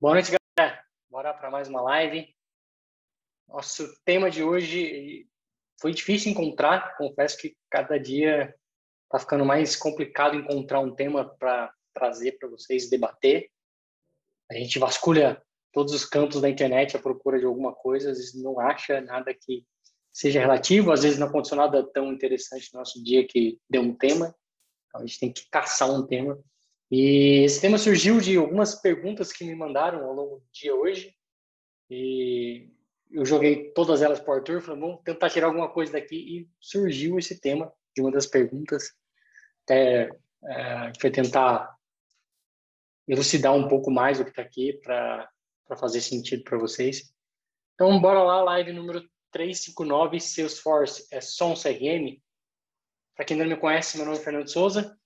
Boa noite, galera. Bora para mais uma live. Nosso tema de hoje foi difícil encontrar. Confesso que cada dia está ficando mais complicado encontrar um tema para trazer para vocês debater. A gente vasculha todos os campos da internet à procura de alguma coisa, às vezes não acha nada que seja relativo, às vezes não aconteceu nada tão interessante no nosso dia que deu um tema. Então a gente tem que caçar um tema. E esse tema surgiu de algumas perguntas que me mandaram ao longo do dia hoje. E eu joguei todas elas para o Arthur, falei, vamos tentar tirar alguma coisa daqui. E surgiu esse tema de uma das perguntas. Até é, foi tentar elucidar um pouco mais o que está aqui para fazer sentido para vocês. Então, bora lá, live número 359, Salesforce é só um CRM? Para quem não me conhece, meu nome é Fernando Souza,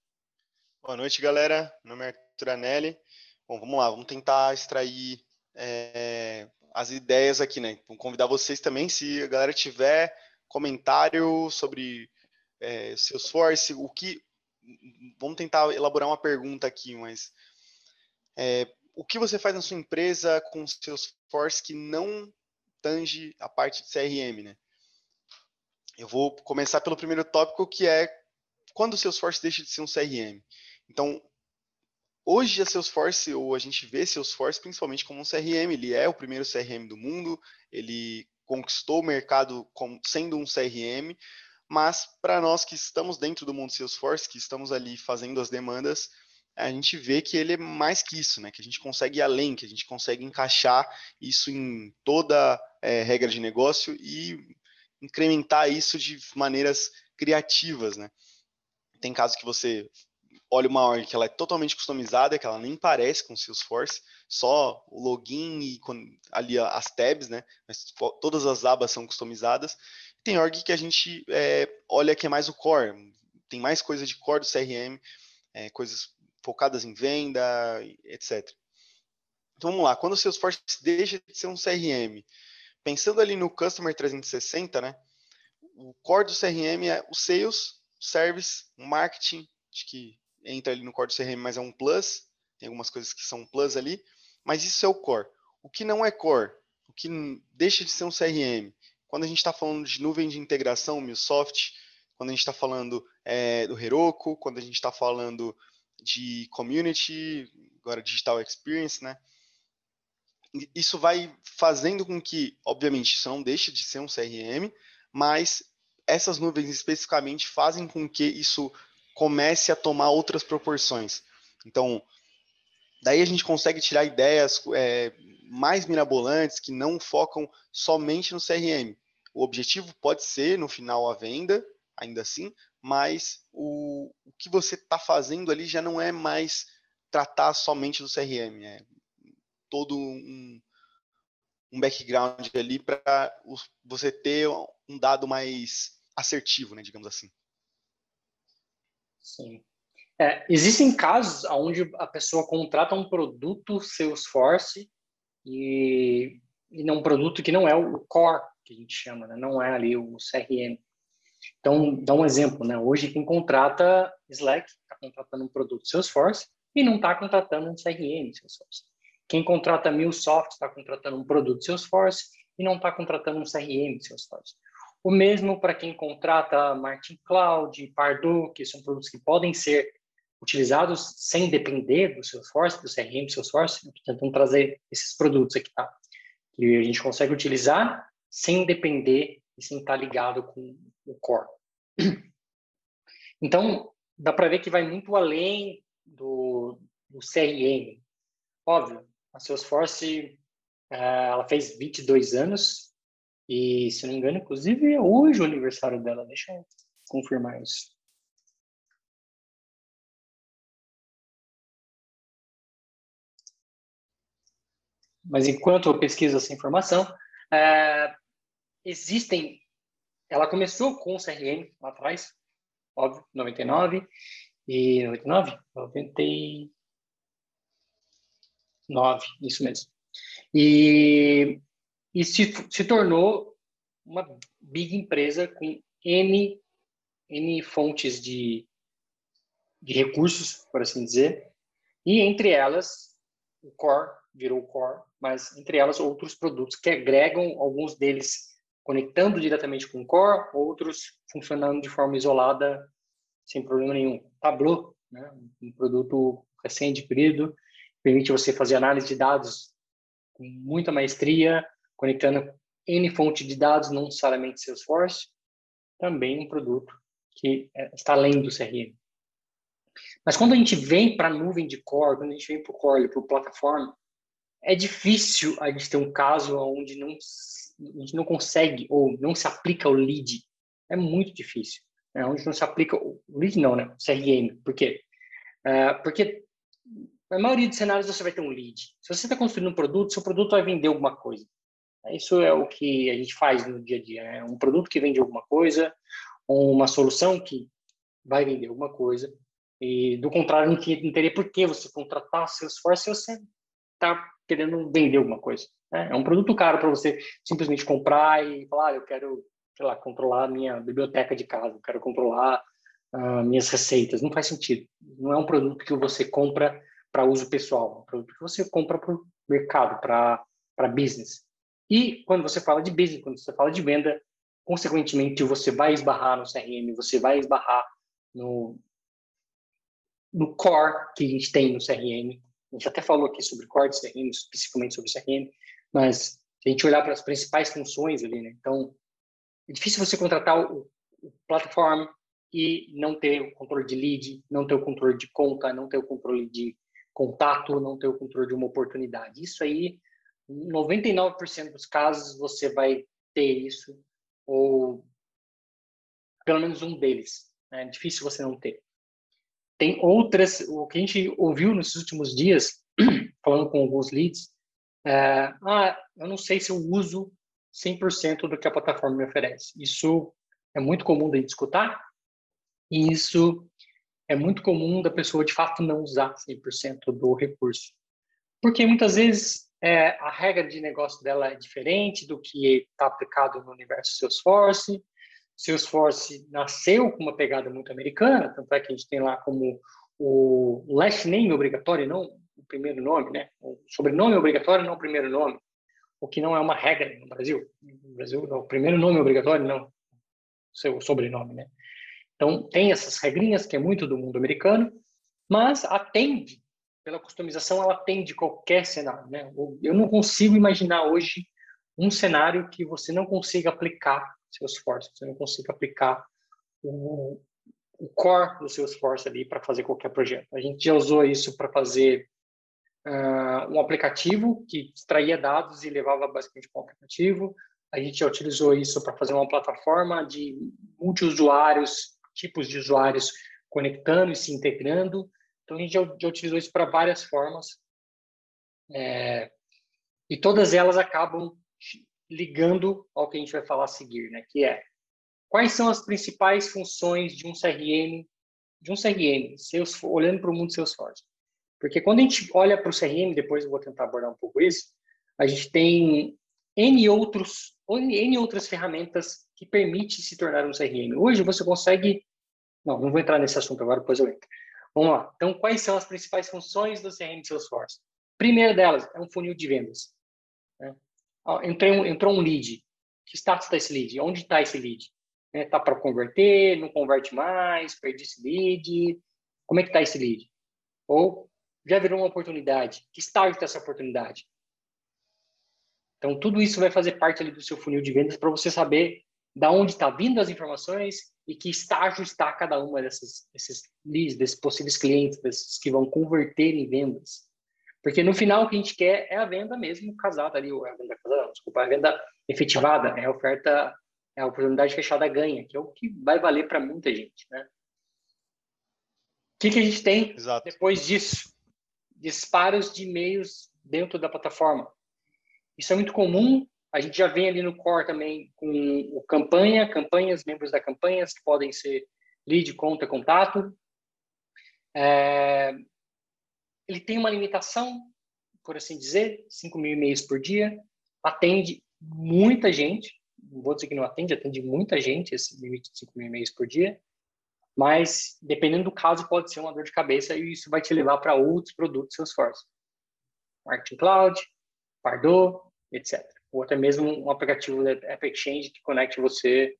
Boa noite, galera. Meu nome é Arthur Anelli. Bom, vamos lá, vamos tentar extrair é, as ideias aqui, né? Vou convidar vocês também, se a galera tiver comentário sobre é, Salesforce, o que. Vamos tentar elaborar uma pergunta aqui, mas. É, o que você faz na sua empresa com Salesforce que não tange a parte de CRM, né? Eu vou começar pelo primeiro tópico, que é quando o Salesforce deixa de ser um CRM. Então, hoje a Salesforce, ou a gente vê Salesforce principalmente como um CRM, ele é o primeiro CRM do mundo, ele conquistou o mercado como, sendo um CRM, mas para nós que estamos dentro do mundo Salesforce, que estamos ali fazendo as demandas, a gente vê que ele é mais que isso, né? Que a gente consegue ir além, que a gente consegue encaixar isso em toda é, regra de negócio e incrementar isso de maneiras criativas, né? Tem casos que você olha uma org que ela é totalmente customizada, que ela nem parece com o Salesforce, só o login e ali as tabs, né? Mas todas as abas são customizadas. Tem org que a gente é, olha que é mais o core, tem mais coisa de core do CRM, é, coisas focadas em venda, etc. Então vamos lá, quando o Salesforce deixa de ser um CRM, pensando ali no Customer 360, né? O core do CRM é o sales, o service, o marketing, acho que entra ali no core do CRM, mas é um plus, tem algumas coisas que são plus ali, mas isso é o core. O que não é core, o que deixa de ser um CRM, quando a gente está falando de nuvem de integração, MuleSoft, quando a gente está falando é, do Heroku, quando a gente está falando de community, agora digital experience, né? Isso vai fazendo com que, obviamente, isso não deixe de ser um CRM, mas essas nuvens especificamente fazem com que isso comece a tomar outras proporções. Então, daí a gente consegue tirar ideias é, mais mirabolantes que não focam somente no CRM. O objetivo pode ser, no final, a venda, ainda assim, mas o, o que você está fazendo ali já não é mais tratar somente do CRM, é todo um, um background ali para você ter um dado mais assertivo, né, digamos assim. Sim. É, existem casos onde a pessoa contrata um produto Salesforce e, e um produto que não é o core, que a gente chama, né? não é ali o CRM. Então, dá um exemplo, né? Hoje quem contrata Slack está contratando um produto Salesforce e não está contratando um CRM Salesforce. Quem contrata MuleSoft está contratando um produto Salesforce e não está contratando um CRM Salesforce. O mesmo para quem contrata Martin Cloud, Pardot, que são produtos que podem ser utilizados sem depender do Salesforce, do CRM do Salesforce. Estou tentando trazer esses produtos aqui, tá? Que a gente consegue utilizar sem depender e sem estar ligado com o core. Então, dá para ver que vai muito além do, do CRM. Óbvio, a Salesforce, eh, ela fez 22 anos, e, se não me engano, inclusive, é hoje o aniversário dela. Deixa eu confirmar isso. Mas enquanto eu pesquiso essa informação, é, existem. Ela começou com o CRM lá atrás, óbvio, 99 e 99, 99, isso mesmo. E e se, se tornou uma big empresa com N, N fontes de, de recursos, por assim dizer, e entre elas o core virou core, mas entre elas outros produtos que agregam, alguns deles conectando diretamente com o core, outros funcionando de forma isolada sem problema nenhum. Tableau, né, um produto recém-adquirido, permite você fazer análise de dados com muita maestria, conectando N fonte de dados, não necessariamente Salesforce, também um produto que é, está além do CRM. Mas quando a gente vem para a nuvem de core, quando a gente vem para o core, para o plataforma, é difícil a gente ter um caso onde não, a gente não consegue ou não se aplica o lead. É muito difícil. Né? Onde não se aplica o lead, não, né? O CRM. Por quê? Uh, porque na maioria dos cenários você vai ter um lead. Se você está construindo um produto, seu produto vai vender alguma coisa. Isso é o que a gente faz no dia a dia. É um produto que vende alguma coisa, uma solução que vai vender alguma coisa. E, do contrário, não teria por que você contratar Salesforce se você está querendo vender alguma coisa. Né? É um produto caro para você simplesmente comprar e falar, ah, eu quero, sei lá, controlar a minha biblioteca de casa, eu quero controlar uh, minhas receitas. Não faz sentido. Não é um produto que você compra para uso pessoal, é um produto que você compra para o mercado, para business. E quando você fala de business, quando você fala de venda, consequentemente você vai esbarrar no CRM, você vai esbarrar no, no core que a gente tem no CRM. A gente até falou aqui sobre core de CRM, especificamente sobre CRM, mas a gente olhar para as principais funções ali, né? Então, é difícil você contratar o, o plataforma e não ter o controle de lead, não ter o controle de conta, não ter o controle de contato, não ter o controle de uma oportunidade. Isso aí, 99% dos casos você vai ter isso, ou pelo menos um deles. Né? É difícil você não ter. Tem outras, o que a gente ouviu nesses últimos dias, falando com alguns leads, é, ah, eu não sei se eu uso 100% do que a plataforma me oferece. Isso é muito comum de escutar, e isso é muito comum da pessoa, de fato, não usar 100% do recurso. Porque muitas vezes é, a regra de negócio dela é diferente do que está aplicado no universo Salesforce. Salesforce nasceu com uma pegada muito americana, tanto é que a gente tem lá como o last name obrigatório, não o primeiro nome, né? O sobrenome obrigatório, não o primeiro nome, o que não é uma regra no Brasil. No Brasil, não, o primeiro nome obrigatório, não seu sobrenome, né? Então, tem essas regrinhas que é muito do mundo americano, mas atende pela customização, ela atende qualquer cenário. Né? Eu não consigo imaginar hoje um cenário que você não consiga aplicar seus esforços, você não consiga aplicar o, o core do seu esforço ali para fazer qualquer projeto. A gente já usou isso para fazer uh, um aplicativo que extraía dados e levava basicamente para um aplicativo. A gente já utilizou isso para fazer uma plataforma de multiusuários, tipos de usuários conectando e se integrando. Então, a gente já, já utilizou isso para várias formas. É, e todas elas acabam ligando ao que a gente vai falar a seguir, né? Que é quais são as principais funções de um CRM, de um CRM, seus, olhando para o mundo Salesforce. Porque quando a gente olha para o CRM, depois eu vou tentar abordar um pouco isso, a gente tem N, outros, N outras ferramentas que permitem se tornar um CRM. Hoje você consegue... Não, não vou entrar nesse assunto agora, depois eu entro. Vamos lá. Então, quais são as principais funções do CRM Salesforce? Primeira delas é um funil de vendas. Né? Entrou, um lead. Que status está esse lead? Onde está esse lead? Está né? para converter? Não converte mais? Perdi esse lead? Como é que está esse lead? Ou já virou uma oportunidade? Que estágio está essa oportunidade? Então, tudo isso vai fazer parte ali do seu funil de vendas para você saber da onde está vindo as informações e que estágio está cada uma dessas, desses leads, desses possíveis clientes, desses que vão converter em vendas. Porque no final o que a gente quer é a venda mesmo casada ali, ou a venda casada, não, desculpa, a venda efetivada, é a oferta, é a oportunidade fechada ganha, que é o que vai valer para muita gente, né? O que, que a gente tem Exato. depois disso? Disparos de e-mails dentro da plataforma. Isso é muito comum a gente já vem ali no core também com o campanha, campanhas, membros da campanha, que podem ser lead, conta, contato. É, ele tem uma limitação, por assim dizer, 5 mil e-mails por dia, atende muita gente, não vou dizer que não atende, atende muita gente esse limite de 5 mil e-mails por dia, mas dependendo do caso pode ser uma dor de cabeça e isso vai te levar para outros produtos Salesforce. Marketing Cloud, Pardot, etc. Ou até mesmo um aplicativo da App Exchange que conecte você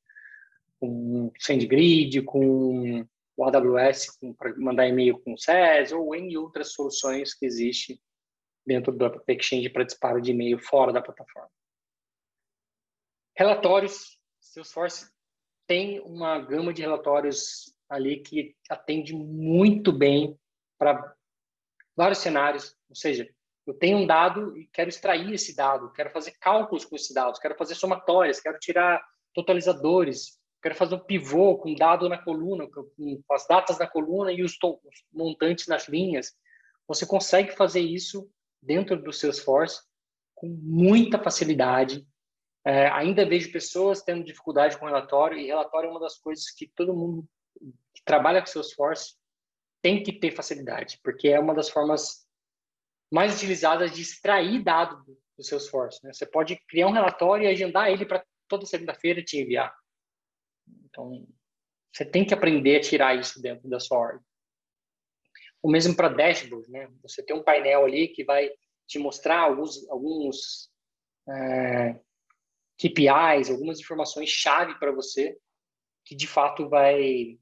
com SendGrid, com o AWS para mandar e-mail com o SES, ou em outras soluções que existem dentro do App Exchange para disparo de e-mail fora da plataforma. Relatórios, Salesforce tem uma gama de relatórios ali que atende muito bem para vários cenários, ou seja, eu tenho um dado e quero extrair esse dado, quero fazer cálculos com esses dados, quero fazer somatórias, quero tirar totalizadores, quero fazer um pivô com dado na coluna, com as datas na coluna e os, montantes nas linhas. Você consegue fazer isso dentro do Salesforce com muita facilidade. É, ainda vejo pessoas tendo dificuldade com relatório, e relatório é uma das coisas que todo mundo que trabalha com Salesforce tem que ter facilidade, porque é uma das formas mais utilizadas de extrair dado do Salesforce. Né? Você pode criar um relatório e agendar ele para toda segunda-feira te enviar. Então, você tem que aprender a tirar isso dentro da sua org. O mesmo para dashboard, né? Você tem um painel ali que vai te mostrar alguns, alguns é, KPIs, algumas informações chave para você, que de fato vai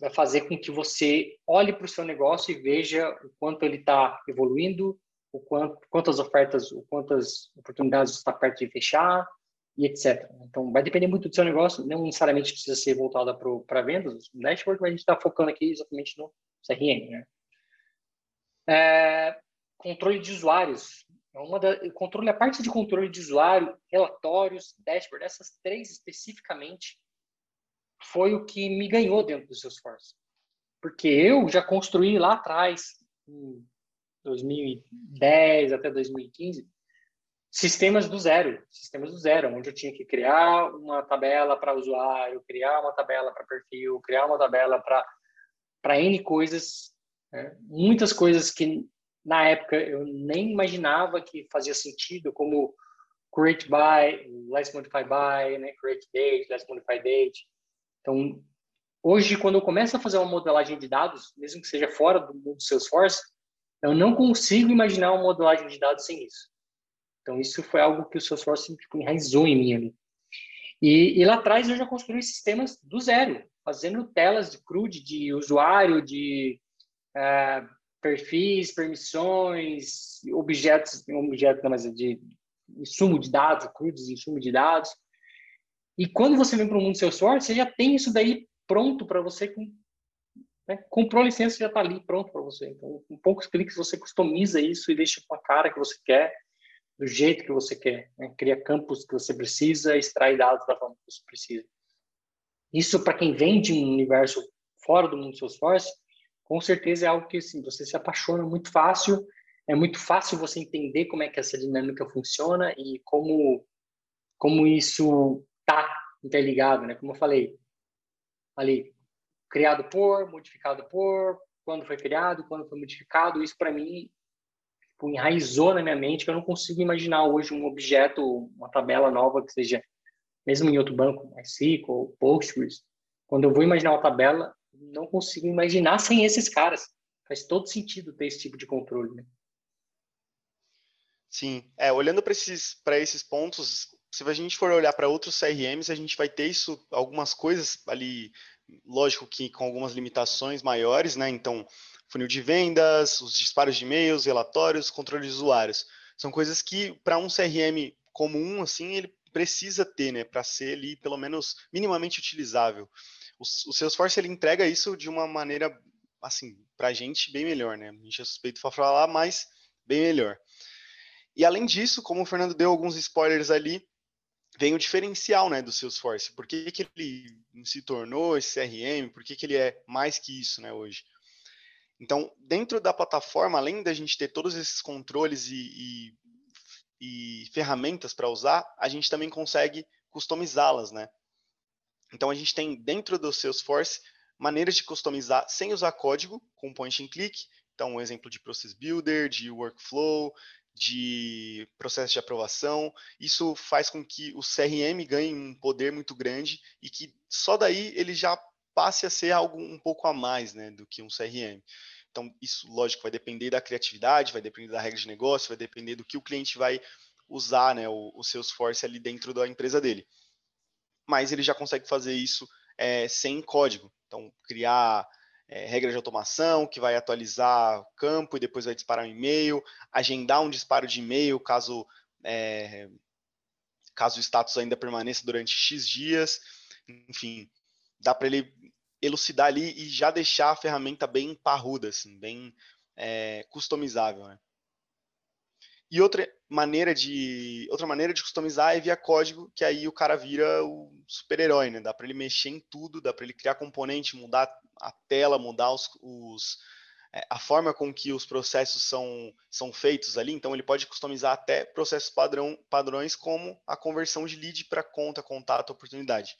vai fazer com que você olhe para o seu negócio e veja o quanto ele está evoluindo, o quanto, quantas ofertas, o quantas oportunidades está perto de fechar e etc. Então, vai depender muito do seu negócio, não necessariamente precisa ser voltada para vendas, no dashboard, mas a gente está focando aqui exatamente no CRM. Né? É, controle de usuários. É uma da, controle, a parte de controle de usuário, relatórios, dashboard, essas três especificamente, foi o que me ganhou dentro do Salesforce. Porque eu já construí lá atrás, em 2010 até 2015, sistemas do zero, sistemas do zero, onde eu tinha que criar uma tabela para usuário, criar uma tabela para perfil, criar uma tabela para para N coisas, né? muitas coisas que na época eu nem imaginava que fazia sentido, como create by, let's modify by, né? create date, let's modify date. Então, hoje, quando eu começo a fazer uma modelagem de dados, mesmo que seja fora do mundo do Salesforce, eu não consigo imaginar uma modelagem de dados sem isso. Então, isso foi algo que o Salesforce tipo, enraizou em mim ali. E, e lá atrás eu já construí sistemas do zero, fazendo telas de CRUD, de usuário, de uh, perfis, permissões, objetos, objeto, não, mas de insumo de dados, CRUDs, insumo de dados. E quando você vem para o mundo Salesforce, você já tem isso daí pronto para você. Com, né? Comprou a licença, já está ali pronto para você. Então, com poucos cliques, você customiza isso e deixa com a cara que você quer, do jeito que você quer. Né? Cria campos que você precisa, extrai dados da forma que você precisa. Isso, para quem vem de um universo fora do mundo Salesforce, com certeza é algo que assim, você se apaixona muito fácil, é muito fácil você entender como é que essa dinâmica funciona e como, como isso está interligado, né? Como eu falei, ali, criado por, modificado por, quando foi criado, quando foi modificado, isso para mim tipo, enraizou na minha mente que eu não consigo imaginar hoje um objeto, uma tabela nova que seja mesmo em outro banco, MySQL Postgres, quando eu vou imaginar uma tabela, não consigo imaginar sem esses caras. Faz todo sentido ter esse tipo de controle. Né? Sim, é, olhando para esses, esses pontos, se a gente for olhar para outros CRMs, a gente vai ter isso, algumas coisas ali, lógico que com algumas limitações maiores, né? Então, funil de vendas, os disparos de e-mails, relatórios, controle de usuários. São coisas que, para um CRM comum, assim, ele precisa ter, né, para ser ali pelo menos minimamente utilizável. O, o Salesforce ele entrega isso de uma maneira assim, para a gente bem melhor, né? A gente é suspeito para falar, mas bem melhor. E além disso, como o Fernando deu alguns spoilers ali, vem o diferencial, né, do Salesforce. Por que, que ele se tornou esse CRM? Por que, que ele é mais que isso, né, hoje? Então, dentro da plataforma, além da gente ter todos esses controles e, e e ferramentas para usar, a gente também consegue customizá-las, né? Então a gente tem dentro do Salesforce maneiras de customizar sem usar código, com point and click. Então, um exemplo de Process Builder, de Workflow, de processo de aprovação. Isso faz com que o CRM ganhe um poder muito grande e que só daí ele já passe a ser algo um pouco a mais né, do que um CRM. Então, isso, lógico, vai depender da criatividade, vai depender da regra de negócio, vai depender do que o cliente vai usar, né, o, o Salesforce ali dentro da empresa dele. Mas ele já consegue fazer isso é, sem código. Então, criar é, regra de automação que vai atualizar o campo e depois vai disparar um e-mail, agendar um disparo de e-mail caso é, caso o status ainda permaneça durante X dias, enfim, dá para ele elucidar ali e já deixar a ferramenta bem parruda, assim, bem é, customizável. Né? E outra maneira de outra maneira de customizar é via código, que aí o cara vira o super-herói, né? Dá para ele mexer em tudo, dá para ele criar componente, mudar a tela, mudar os, os é, a forma com que os processos são, são feitos ali. Então ele pode customizar até processos padrão, padrões como a conversão de lead para conta, contato, oportunidade.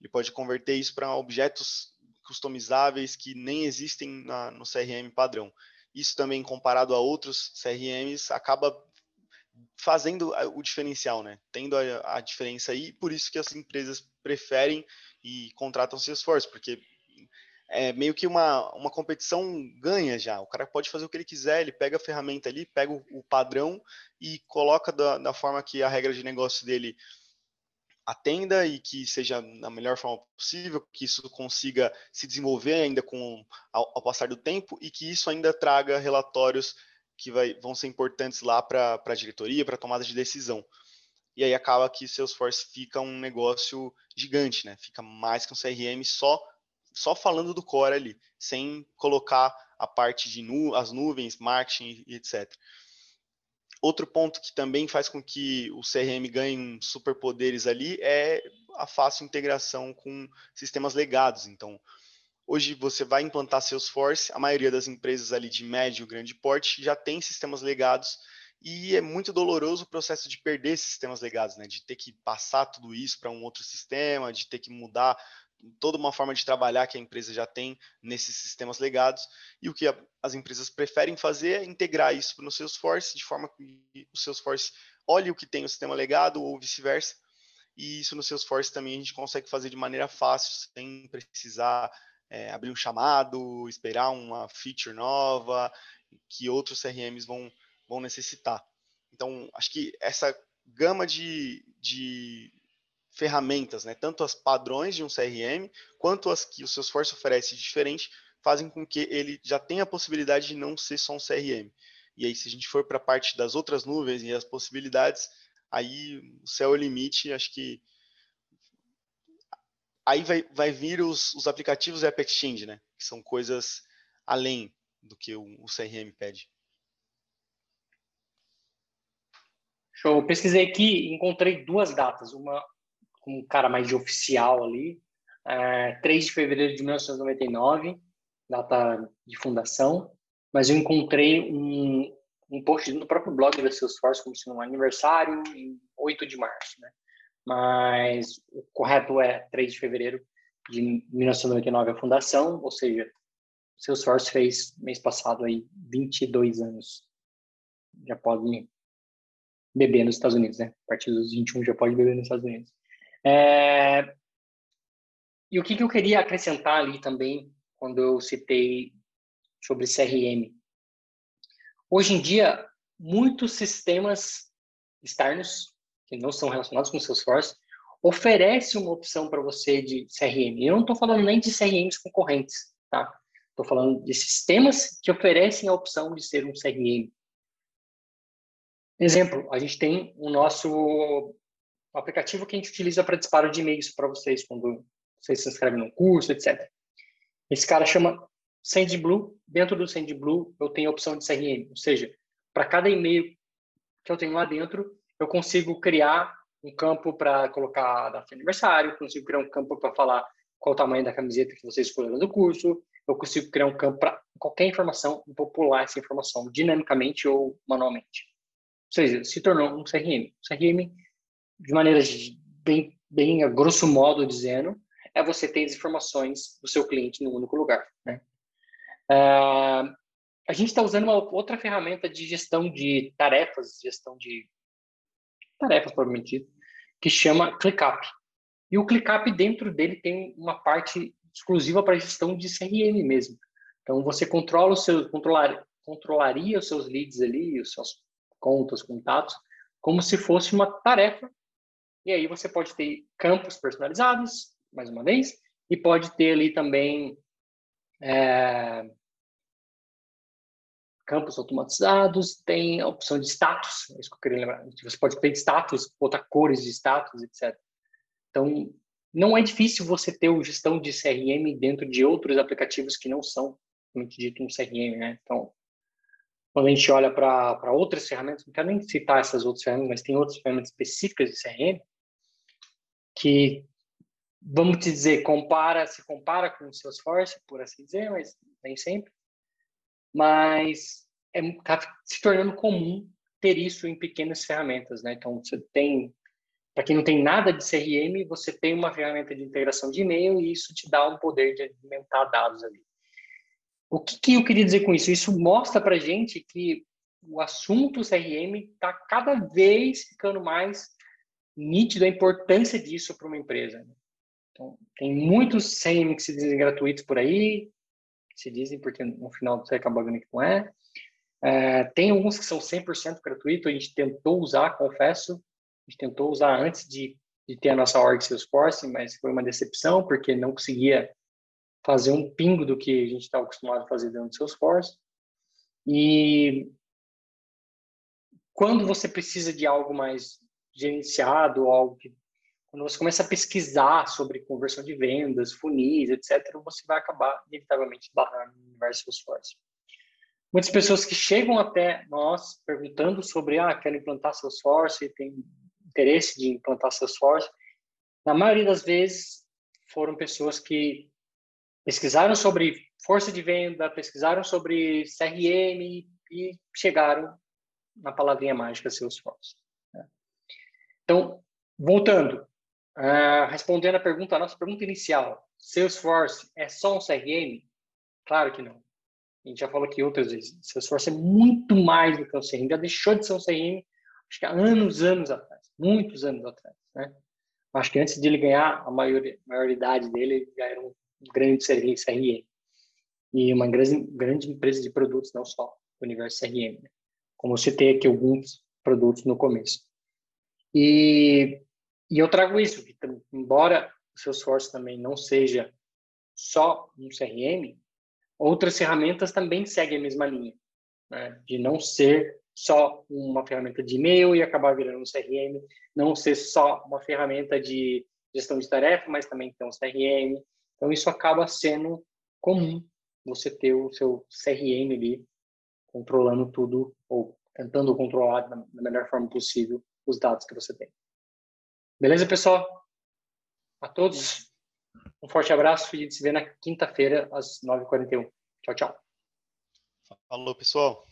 Ele pode converter isso para objetos customizáveis que nem existem na, no CRM padrão. Isso também, comparado a outros CRMs, acaba fazendo o diferencial, né? Tendo a, a diferença aí, por isso que as empresas preferem e contratam Salesforce, porque é meio que uma, uma competição ganha já. O cara pode fazer o que ele quiser, ele pega a ferramenta ali, pega o, o padrão e coloca da, da forma que a regra de negócio dele atenda e que seja da melhor forma possível, que isso consiga se desenvolver ainda com ao, ao passar do tempo e que isso ainda traga relatórios que vai, vão ser importantes lá para a diretoria, para tomada de decisão. E aí acaba que Salesforce fica um negócio gigante, né? Fica mais que um CRM só só falando do core ali, sem colocar a parte de nu as nuvens, marketing e etc. Outro ponto que também faz com que o CRM ganhe superpoderes ali é a fácil integração com sistemas legados. Então, hoje você vai implantar Salesforce, a maioria das empresas ali de médio, grande porte já tem sistemas legados e é muito doloroso o processo de perder sistemas legados, né? De ter que passar tudo isso para um outro sistema, de ter que mudar toda uma forma de trabalhar que a empresa já tem nesses sistemas legados, e o que a, as empresas preferem fazer é integrar isso no Salesforce, de forma que o Salesforce olhe o que tem no sistema legado ou vice-versa, e isso no Salesforce também a gente consegue fazer de maneira fácil, sem precisar é, abrir um chamado, esperar uma feature nova, que outros CRMs vão, vão necessitar. Então, acho que essa gama de, de ferramentas, né, tanto as padrões de um CRM, quanto as que o Salesforce oferece diferente, fazem com que ele já tenha a possibilidade de não ser só um CRM. E aí, se a gente for para a parte das outras nuvens e as possibilidades, aí o céu é o limite, acho que aí vai, vai vir os, os aplicativos App Exchange, né? Que são coisas além do que o, o CRM pede. Show. Pesquisei aqui encontrei duas datas. Uma com um cara mais de oficial ali. É, 3 de fevereiro de 1999, data de fundação, mas eu encontrei um, um post no próprio blog da Salesforce como sendo um aniversário em 8 de março, né? Mas o correto é 3 de fevereiro de 1999 a fundação, ou seja, Salesforce fez mês passado aí 22 anos. Já pode beber nos Estados Unidos, né? A partir dos 21 já pode beber nos Estados Unidos. É... E o que, que eu queria acrescentar ali também, quando eu citei sobre CRM? Hoje em dia, muitos sistemas externos, que não são relacionados com Salesforce, oferecem uma opção para você de CRM. Eu não estou falando nem de CRMs concorrentes, tá? Estou falando de sistemas que oferecem a opção de ser um CRM. Exemplo, a gente tem o nosso o aplicativo que a gente utiliza para disparo de e-mails para vocês quando vocês se inscrevem no curso, etc. Esse cara chama SendBlue. Dentro do SendBlue, eu tenho a opção de CRM, ou seja, para cada e-mail que eu tenho lá dentro, eu consigo criar um campo para colocar data de aniversário, consigo criar um campo para falar qual o tamanho da camiseta que vocês escolheram do curso, eu consigo criar um campo para qualquer informação e popular essa informação dinamicamente ou manualmente. Ou seja, se tornou um CRM. O CRM de maneira bem, bem a grosso modo dizendo, é você ter as informações do seu cliente no único lugar. Né? Uh, a gente está usando uma outra ferramenta de gestão de tarefas, gestão de tarefas, provavelmente, que chama ClickUp. E o ClickUp, dentro dele, tem uma parte exclusiva para gestão de CRM mesmo. Então, você controla os seus, controlar, controlaria os seus leads ali, os seus contas, contatos, como se fosse uma tarefa. E aí você pode ter campos personalizados, mais uma vez, e pode ter ali também é, campos automatizados, tem a opção de status, é isso que eu queria lembrar. Você pode ter status, botar cores de status, etc. Então, não é difícil você ter o gestão de CRM dentro de outros aplicativos que não são, como dito, um CRM, né? Então, quando a gente olha para outras ferramentas, não quero nem citar essas outras ferramentas, mas tem outras ferramentas específicas de CRM que, vamos dizer, compara, se compara com o Salesforce, por assim dizer, mas nem sempre. Mas está é, se tornando comum ter isso em pequenas ferramentas, né? Então, você tem para quem não tem nada de CRM, você tem uma ferramenta de integração de e-mail e isso te dá um poder de alimentar dados ali. O que, que eu queria dizer com isso? Isso mostra para gente que o assunto CRM está cada vez ficando mais nítido a importância disso para uma empresa. Né? Então, tem muitos CRM que se dizem gratuitos por aí, se dizem porque no final você acaba vendo que não é. é tem alguns que são 100% gratuitos, a gente tentou usar, confesso, a gente tentou usar antes de, de ter a nossa org Salesforce, mas foi uma decepção, porque não conseguia fazer um pingo do que a gente estava acostumado a fazer dentro do Salesforce. E quando você precisa de algo mais gerenciado, algo que quando você começa a pesquisar sobre conversão de vendas, funis, etc., você vai acabar inevitavelmente barrando no universo Salesforce. Muitas pessoas que chegam até nós perguntando sobre, ah, quero implantar Salesforce, tem interesse de implantar Salesforce, na maioria das vezes foram pessoas que pesquisaram sobre força de venda, pesquisaram sobre CRM e chegaram na palavrinha mágica Salesforce. Então, voltando, uh, respondendo a pergunta, a nossa pergunta inicial, Salesforce é só um CRM? Claro que não. A gente já falou aqui outras vezes, Salesforce é muito mais do que um CRM, já deixou de ser um CRM, acho que há anos, anos atrás muitos anos atrás, né? Acho que antes de ele ganhar a maioridade dele, ele já era um grande CRM e uma grande, grande empresa de produtos, não só o universo CRM, né? como eu citei aqui alguns produtos no começo. E, e eu trago isso, que embora o Salesforce também não seja só um CRM, outras ferramentas também seguem a mesma linha, né? de não ser só uma ferramenta de e-mail e acabar virando um CRM, não ser só uma ferramenta de gestão de tarefa, mas também ter um CRM. Então, isso acaba sendo comum, você ter o seu CRM ali controlando tudo, ou tentando controlar da melhor forma possível os dados que você tem. Beleza, pessoal? A todos, um forte abraço e a gente se vê na quinta-feira, às 9h41. Tchau, tchau. Falou, pessoal.